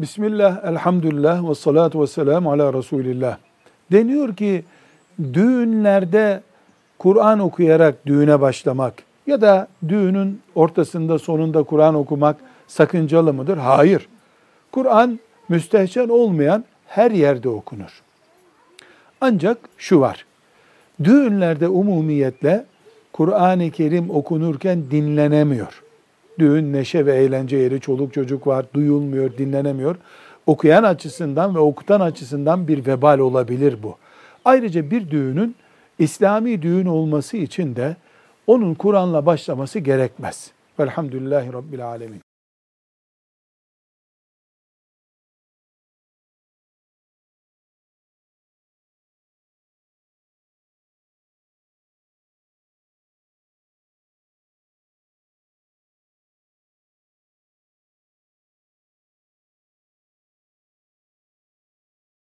Bismillah, elhamdülillah ve salatu ve selamu ala Resulillah. Deniyor ki düğünlerde Kur'an okuyarak düğüne başlamak ya da düğünün ortasında sonunda Kur'an okumak sakıncalı mıdır? Hayır. Kur'an müstehcen olmayan her yerde okunur. Ancak şu var. Düğünlerde umumiyetle Kur'an-ı Kerim okunurken dinlenemiyor. Düğün neşe ve eğlence yeri, çoluk çocuk var, duyulmuyor, dinlenemiyor. Okuyan açısından ve okutan açısından bir vebal olabilir bu. Ayrıca bir düğünün İslami düğün olması için de onun Kur'an'la başlaması gerekmez. Velhamdülillahi Rabbil Alemin.